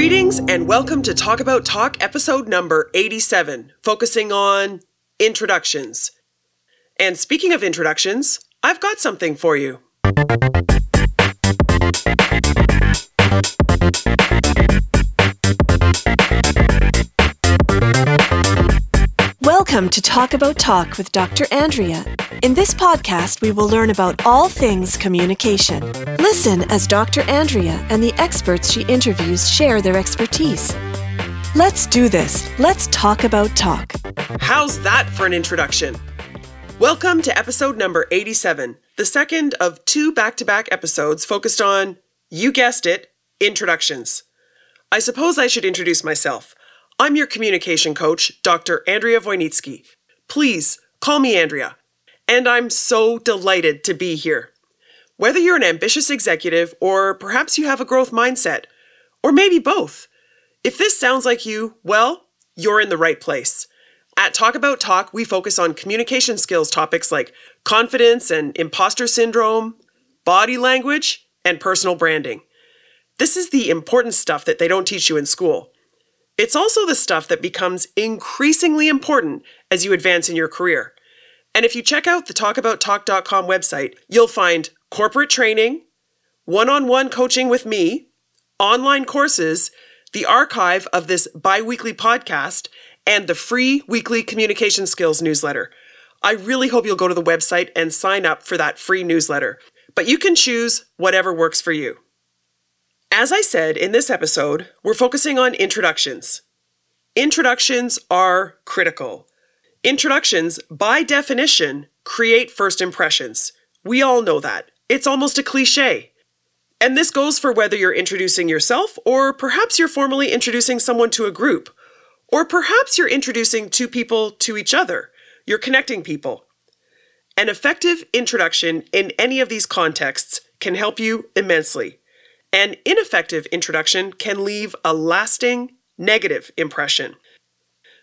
Greetings and welcome to Talk About Talk episode number 87, focusing on introductions. And speaking of introductions, I've got something for you. Welcome to Talk About Talk with Dr. Andrea. In this podcast, we will learn about all things communication. Listen as Dr. Andrea and the experts she interviews share their expertise. Let's do this. Let's talk about talk. How's that for an introduction? Welcome to episode number 87, the second of two back to back episodes focused on, you guessed it, introductions. I suppose I should introduce myself. I'm your communication coach, Dr. Andrea Wojnicki. Please call me Andrea. And I'm so delighted to be here. Whether you're an ambitious executive or perhaps you have a growth mindset, or maybe both, if this sounds like you, well, you're in the right place. At Talk About Talk, we focus on communication skills topics like confidence and imposter syndrome, body language, and personal branding. This is the important stuff that they don't teach you in school. It's also the stuff that becomes increasingly important as you advance in your career. And if you check out the talkabouttalk.com website, you'll find corporate training, one on one coaching with me, online courses, the archive of this bi weekly podcast, and the free weekly communication skills newsletter. I really hope you'll go to the website and sign up for that free newsletter. But you can choose whatever works for you. As I said in this episode, we're focusing on introductions. Introductions are critical. Introductions, by definition, create first impressions. We all know that. It's almost a cliche. And this goes for whether you're introducing yourself, or perhaps you're formally introducing someone to a group, or perhaps you're introducing two people to each other. You're connecting people. An effective introduction in any of these contexts can help you immensely. An ineffective introduction can leave a lasting negative impression.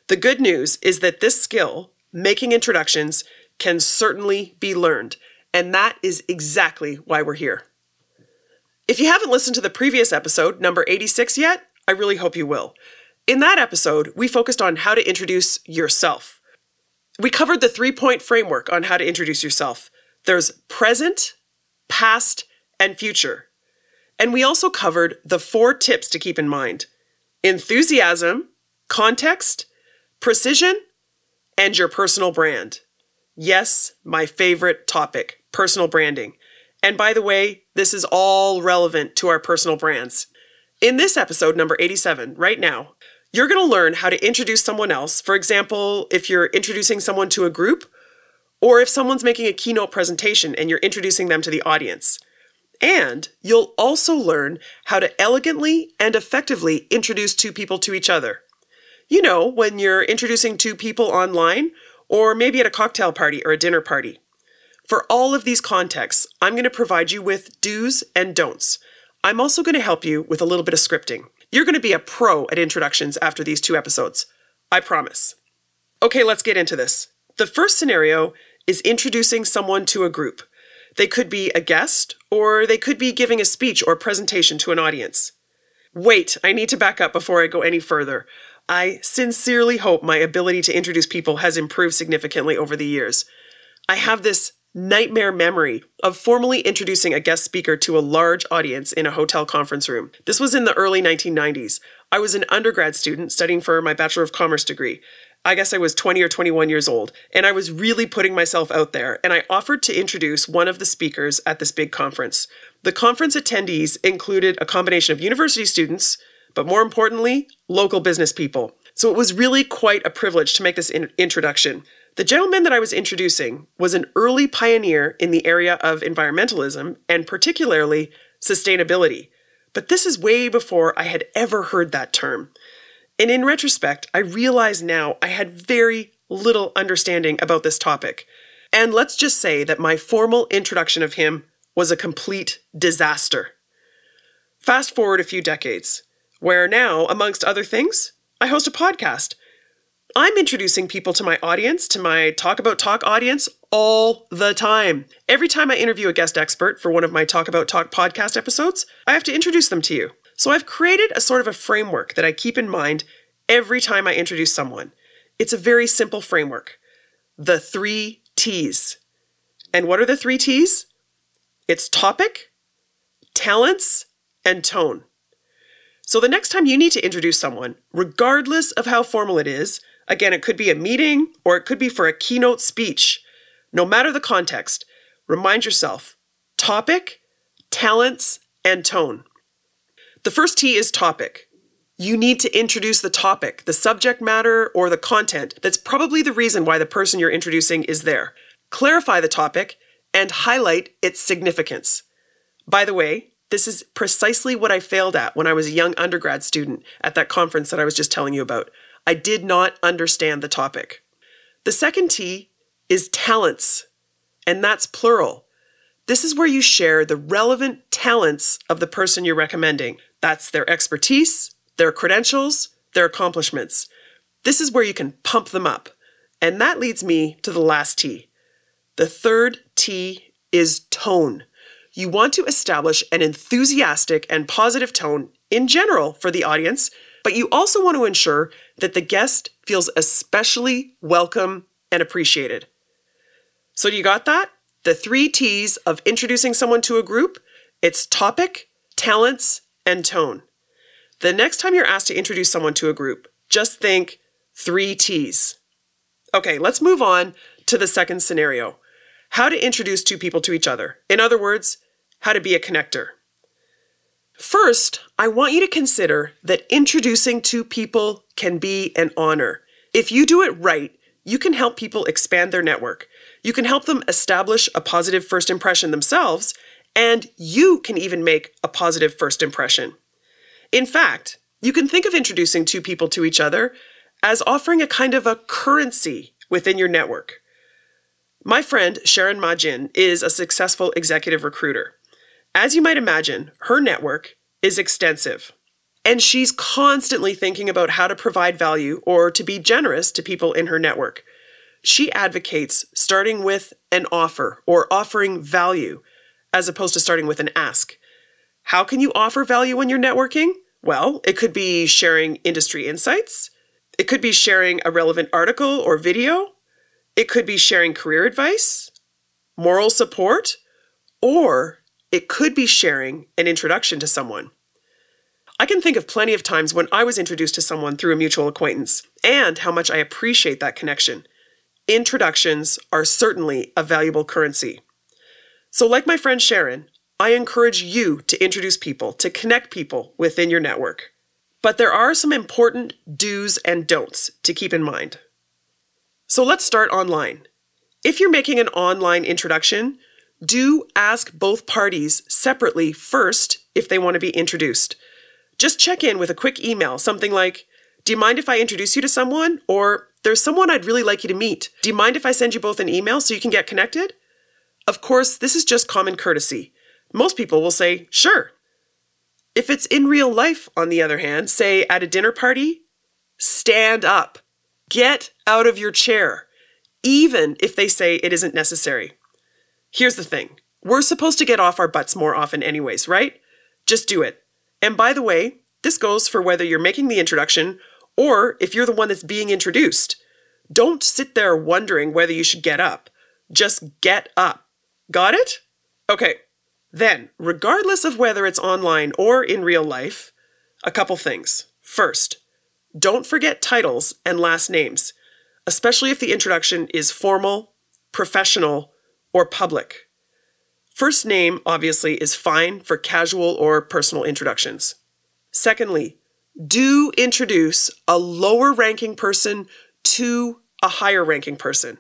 The good news is that this skill, making introductions, can certainly be learned, and that is exactly why we're here. If you haven't listened to the previous episode, number 86, yet, I really hope you will. In that episode, we focused on how to introduce yourself. We covered the three point framework on how to introduce yourself there's present, past, and future. And we also covered the four tips to keep in mind enthusiasm, context, precision, and your personal brand. Yes, my favorite topic personal branding. And by the way, this is all relevant to our personal brands. In this episode, number 87, right now, you're going to learn how to introduce someone else. For example, if you're introducing someone to a group, or if someone's making a keynote presentation and you're introducing them to the audience. And you'll also learn how to elegantly and effectively introduce two people to each other. You know, when you're introducing two people online, or maybe at a cocktail party or a dinner party. For all of these contexts, I'm going to provide you with do's and don'ts. I'm also going to help you with a little bit of scripting. You're going to be a pro at introductions after these two episodes. I promise. Okay, let's get into this. The first scenario is introducing someone to a group. They could be a guest, or they could be giving a speech or presentation to an audience. Wait, I need to back up before I go any further. I sincerely hope my ability to introduce people has improved significantly over the years. I have this nightmare memory of formally introducing a guest speaker to a large audience in a hotel conference room. This was in the early 1990s. I was an undergrad student studying for my Bachelor of Commerce degree. I guess I was 20 or 21 years old, and I was really putting myself out there, and I offered to introduce one of the speakers at this big conference. The conference attendees included a combination of university students, but more importantly, local business people. So it was really quite a privilege to make this in- introduction. The gentleman that I was introducing was an early pioneer in the area of environmentalism and particularly sustainability. But this is way before I had ever heard that term. And in retrospect, I realize now I had very little understanding about this topic. And let's just say that my formal introduction of him was a complete disaster. Fast forward a few decades, where now, amongst other things, I host a podcast. I'm introducing people to my audience, to my Talk About Talk audience, all the time. Every time I interview a guest expert for one of my Talk About Talk podcast episodes, I have to introduce them to you. So I've created a sort of a framework that I keep in mind every time I introduce someone. It's a very simple framework. The three T's. And what are the three T's? It's topic, talents, and tone. So the next time you need to introduce someone, regardless of how formal it is, again, it could be a meeting or it could be for a keynote speech, no matter the context, remind yourself topic, talents, and tone. The first T is topic. You need to introduce the topic, the subject matter, or the content that's probably the reason why the person you're introducing is there. Clarify the topic and highlight its significance. By the way, this is precisely what I failed at when I was a young undergrad student at that conference that I was just telling you about. I did not understand the topic. The second T is talents, and that's plural. This is where you share the relevant talents of the person you're recommending. That's their expertise, their credentials, their accomplishments. This is where you can pump them up. And that leads me to the last T. The third T is tone. You want to establish an enthusiastic and positive tone in general for the audience, but you also want to ensure that the guest feels especially welcome and appreciated. So, you got that? The three T's of introducing someone to a group it's topic, talents, and tone. The next time you're asked to introduce someone to a group, just think three T's. Okay, let's move on to the second scenario how to introduce two people to each other. In other words, how to be a connector. First, I want you to consider that introducing two people can be an honor. If you do it right, you can help people expand their network. You can help them establish a positive first impression themselves, and you can even make a positive first impression. In fact, you can think of introducing two people to each other as offering a kind of a currency within your network. My friend Sharon Majin is a successful executive recruiter. As you might imagine, her network is extensive. And she's constantly thinking about how to provide value or to be generous to people in her network. She advocates starting with an offer or offering value as opposed to starting with an ask. How can you offer value when you're networking? Well, it could be sharing industry insights. It could be sharing a relevant article or video. It could be sharing career advice, moral support, or it could be sharing an introduction to someone. I can think of plenty of times when I was introduced to someone through a mutual acquaintance and how much I appreciate that connection. Introductions are certainly a valuable currency. So, like my friend Sharon, I encourage you to introduce people, to connect people within your network. But there are some important do's and don'ts to keep in mind. So let's start online. If you're making an online introduction, do ask both parties separately first if they want to be introduced. Just check in with a quick email, something like, Do you mind if I introduce you to someone? Or, There's someone I'd really like you to meet. Do you mind if I send you both an email so you can get connected? Of course, this is just common courtesy. Most people will say, Sure. If it's in real life, on the other hand, say at a dinner party, stand up. Get out of your chair, even if they say it isn't necessary. Here's the thing we're supposed to get off our butts more often, anyways, right? Just do it. And by the way, this goes for whether you're making the introduction or if you're the one that's being introduced. Don't sit there wondering whether you should get up. Just get up. Got it? Okay. Then, regardless of whether it's online or in real life, a couple things. First, don't forget titles and last names, especially if the introduction is formal, professional, or public. First name, obviously, is fine for casual or personal introductions. Secondly, do introduce a lower ranking person to a higher ranking person.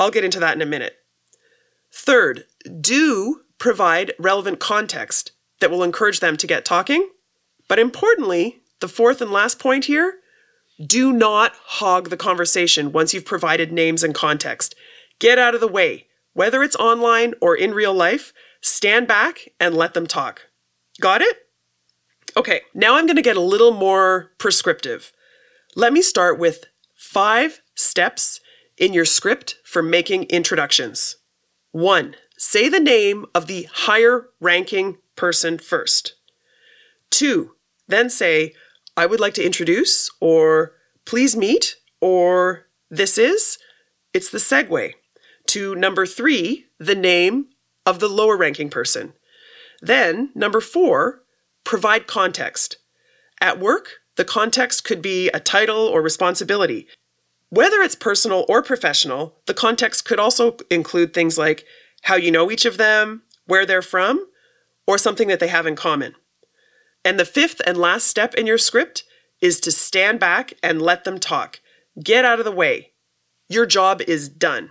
I'll get into that in a minute. Third, do provide relevant context that will encourage them to get talking. But importantly, the fourth and last point here do not hog the conversation once you've provided names and context. Get out of the way. Whether it's online or in real life, stand back and let them talk. Got it? Okay, now I'm going to get a little more prescriptive. Let me start with five steps in your script for making introductions. One, say the name of the higher ranking person first. Two, then say, I would like to introduce, or please meet, or this is. It's the segue to number three, the name of the lower ranking person. Then, number four, provide context. At work, the context could be a title or responsibility. Whether it's personal or professional, the context could also include things like how you know each of them, where they're from, or something that they have in common. And the fifth and last step in your script is to stand back and let them talk. Get out of the way. Your job is done.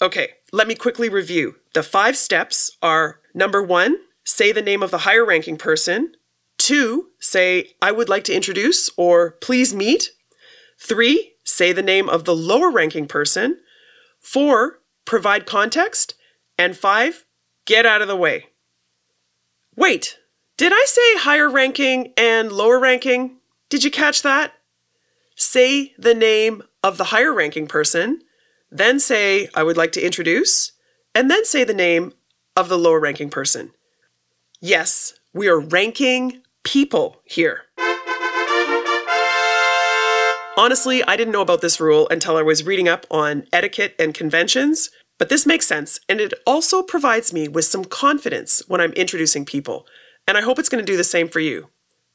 Okay, let me quickly review. The five steps are number one, say the name of the higher ranking person. Two, say, I would like to introduce or please meet. Three, say the name of the lower ranking person. Four, provide context. And five, get out of the way. Wait, did I say higher ranking and lower ranking? Did you catch that? Say the name of the higher ranking person then say, I would like to introduce, and then say the name of the lower ranking person. Yes, we are ranking people here. Honestly, I didn't know about this rule until I was reading up on etiquette and conventions, but this makes sense, and it also provides me with some confidence when I'm introducing people, and I hope it's going to do the same for you.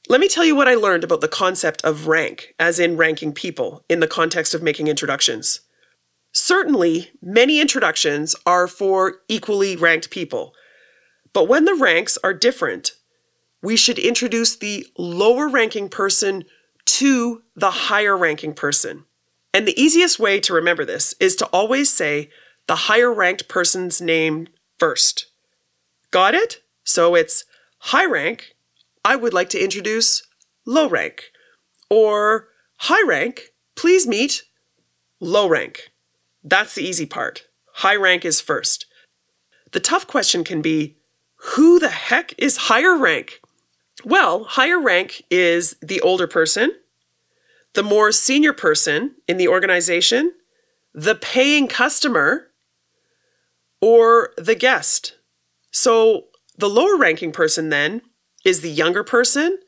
Let me tell you what I learned about the concept of rank, as in ranking people, in the context of making introductions. Certainly, many introductions are for equally ranked people. But when the ranks are different, we should introduce the lower ranking person to the higher ranking person. And the easiest way to remember this is to always say the higher ranked person's name first. Got it? So it's high rank, I would like to introduce low rank. Or high rank, please meet low rank. That's the easy part. High rank is first. The tough question can be who the heck is higher rank? Well, higher rank is the older person, the more senior person in the organization, the paying customer, or the guest. So the lower ranking person then is the younger person,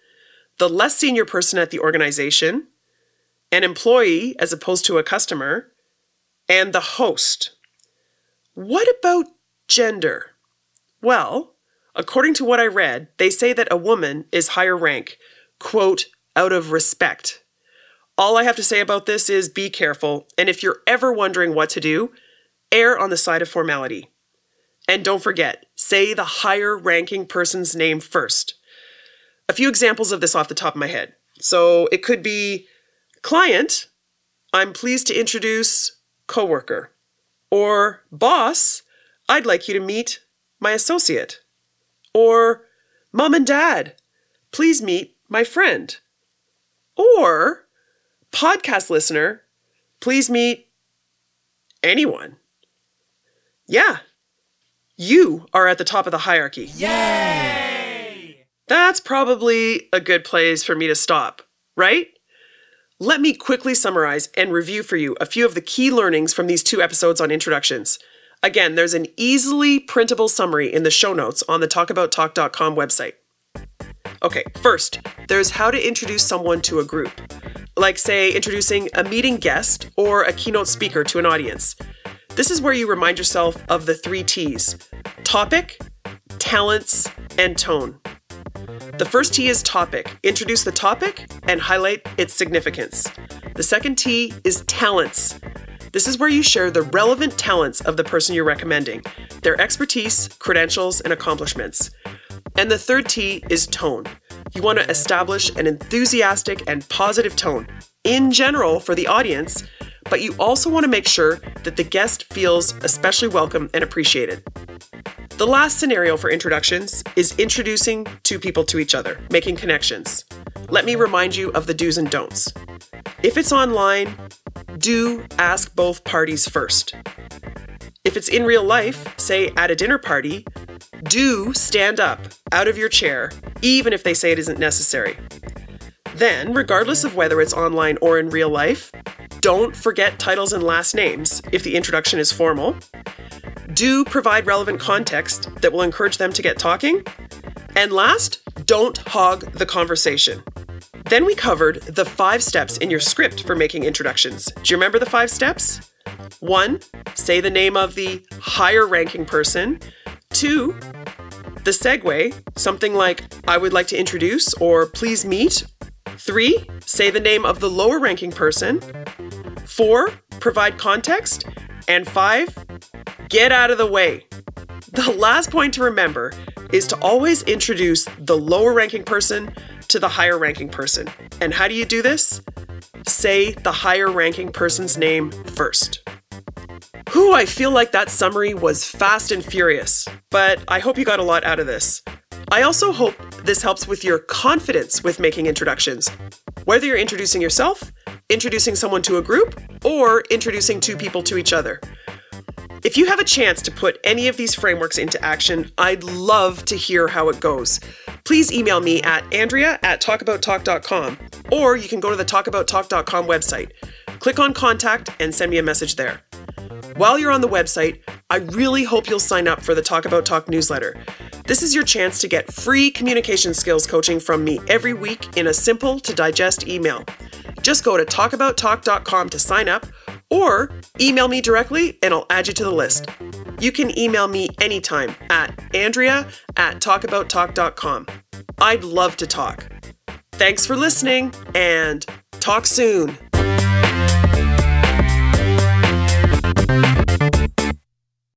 the less senior person at the organization, an employee as opposed to a customer, and the host. What about gender? Well, according to what I read, they say that a woman is higher rank, quote, out of respect. All I have to say about this is be careful, and if you're ever wondering what to do, err on the side of formality. And don't forget, say the higher ranking person's name first. A few examples of this off the top of my head. So it could be client, I'm pleased to introduce coworker. Or boss, I'd like you to meet my associate. Or mom and dad, please meet my friend. Or podcast listener, please meet anyone. Yeah, you are at the top of the hierarchy. Yay! That's probably a good place for me to stop, right? Let me quickly summarize and review for you a few of the key learnings from these two episodes on introductions. Again, there's an easily printable summary in the show notes on the talkabouttalk.com website. Okay, first, there's how to introduce someone to a group, like, say, introducing a meeting guest or a keynote speaker to an audience. This is where you remind yourself of the three T's topic, talents, and tone. The first T is topic. Introduce the topic and highlight its significance. The second T is talents. This is where you share the relevant talents of the person you're recommending, their expertise, credentials, and accomplishments. And the third T is tone. You want to establish an enthusiastic and positive tone in general for the audience, but you also want to make sure that the guest feels especially welcome and appreciated. The last scenario for introductions is introducing two people to each other, making connections. Let me remind you of the do's and don'ts. If it's online, do ask both parties first. If it's in real life, say at a dinner party, do stand up out of your chair, even if they say it isn't necessary. Then, regardless of whether it's online or in real life, don't forget titles and last names if the introduction is formal. Do provide relevant context that will encourage them to get talking. And last, don't hog the conversation. Then we covered the five steps in your script for making introductions. Do you remember the five steps? One, say the name of the higher ranking person. Two, the segue, something like, I would like to introduce or please meet. Three, say the name of the lower ranking person. Four, provide context. And five, get out of the way. The last point to remember is to always introduce the lower ranking person to the higher ranking person. And how do you do this? Say the higher ranking person's name first. Whew, I feel like that summary was fast and furious, but I hope you got a lot out of this. I also hope this helps with your confidence with making introductions. Whether you're introducing yourself, introducing someone to a group, or introducing two people to each other. If you have a chance to put any of these frameworks into action, I'd love to hear how it goes. Please email me at andrea at talkabouttalk.com, or you can go to the talkabouttalk.com website. Click on contact and send me a message there. While you're on the website, I really hope you'll sign up for the Talk About Talk newsletter. This is your chance to get free communication skills coaching from me every week in a simple to digest email. Just go to talkabouttalk.com to sign up or email me directly and I'll add you to the list. You can email me anytime at andrea at talkabouttalk.com. I'd love to talk. Thanks for listening and talk soon.